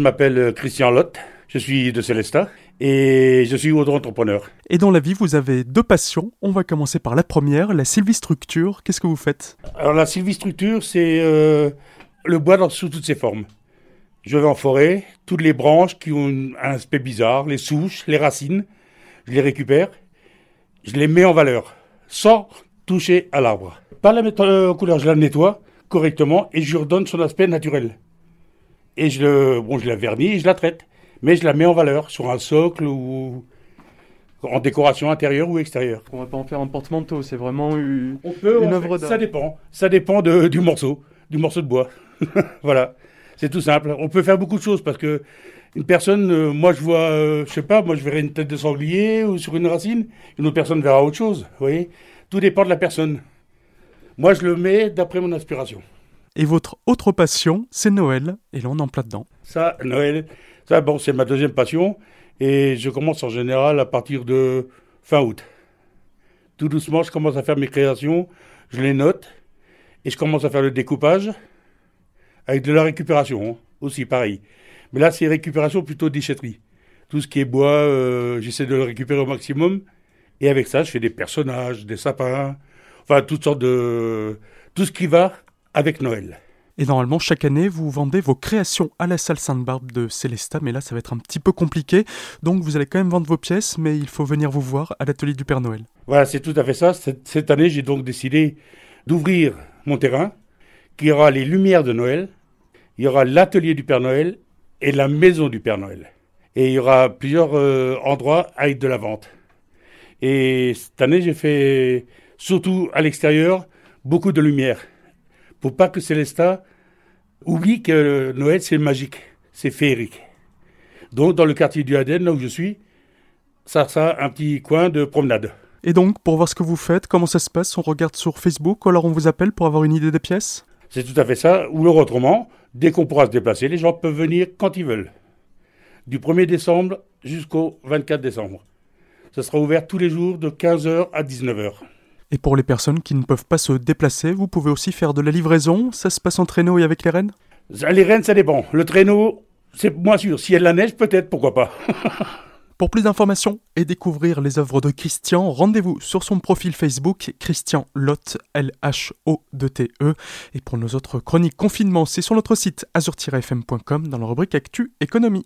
je m'appelle euh, Christian Lotte, je suis de Célestat et je suis auto-entrepreneur. Et dans la vie, vous avez deux passions. On va commencer par la première, la sylvistructure. Qu'est-ce que vous faites? Alors la sylvistructure, c'est euh, le bois dans, sous toutes ses formes. Je vais en forêt, toutes les branches qui ont un aspect bizarre, les souches, les racines, je les récupère, je les mets en valeur, sans toucher à l'arbre. Pas la mettre en couleur, je la nettoie correctement et je lui redonne son aspect naturel. Et je, le, bon, je la vernis et je la traite. Mais je la mets en valeur sur un socle ou en décoration intérieure ou extérieure. On va pas en faire un porte-manteau, c'est vraiment une, On peut, une en œuvre d'art. ça dépend. Ça dépend de- du morceau, du morceau de bois. voilà, c'est tout simple. On peut faire beaucoup de choses parce que une personne, euh, moi je vois, euh, je sais pas, moi je verrai une tête de sanglier ou sur une racine, une autre personne verra autre chose. Vous voyez, tout dépend de la personne. Moi je le mets d'après mon inspiration. Et votre autre passion, c'est Noël. Et là, on en plein dedans. Ça, Noël, ça bon, c'est ma deuxième passion et je commence en général à partir de fin août. Tout doucement, je commence à faire mes créations, je les note et je commence à faire le découpage avec de la récupération hein, aussi, pareil. Mais là, c'est récupération plutôt déchetterie. Tout ce qui est bois, euh, j'essaie de le récupérer au maximum et avec ça, je fais des personnages, des sapins, enfin toutes sortes de tout ce qui va avec Noël. Et normalement, chaque année, vous vendez vos créations à la salle Sainte-Barbe de Célestat, mais là, ça va être un petit peu compliqué. Donc, vous allez quand même vendre vos pièces, mais il faut venir vous voir à l'atelier du Père Noël. Voilà, c'est tout à fait ça. Cette, cette année, j'ai donc décidé d'ouvrir mon terrain, qui aura les lumières de Noël, il y aura l'atelier du Père Noël et la maison du Père Noël. Et il y aura plusieurs euh, endroits avec de la vente. Et cette année, j'ai fait, surtout à l'extérieur, beaucoup de lumière. Pour pas que Célestat oublie que Noël, c'est magique, c'est féerique. Donc, dans le quartier du Haden, là où je suis, ça sera un petit coin de promenade. Et donc, pour voir ce que vous faites, comment ça se passe, on regarde sur Facebook, ou alors on vous appelle pour avoir une idée des pièces? C'est tout à fait ça. Ou alors autrement, dès qu'on pourra se déplacer, les gens peuvent venir quand ils veulent. Du 1er décembre jusqu'au 24 décembre. Ça sera ouvert tous les jours de 15h à 19h. Et pour les personnes qui ne peuvent pas se déplacer, vous pouvez aussi faire de la livraison. Ça se passe en traîneau et avec les rennes? Les rennes, ça dépend. Le traîneau, c'est moins sûr. S'il y a de la neige, peut-être, pourquoi pas. Pour plus d'informations et découvrir les œuvres de Christian, rendez-vous sur son profil Facebook Christian Lotte, L-H-O-T-E. Et pour nos autres chroniques confinement, c'est sur notre site azur-fm.com dans la rubrique Actu Économie.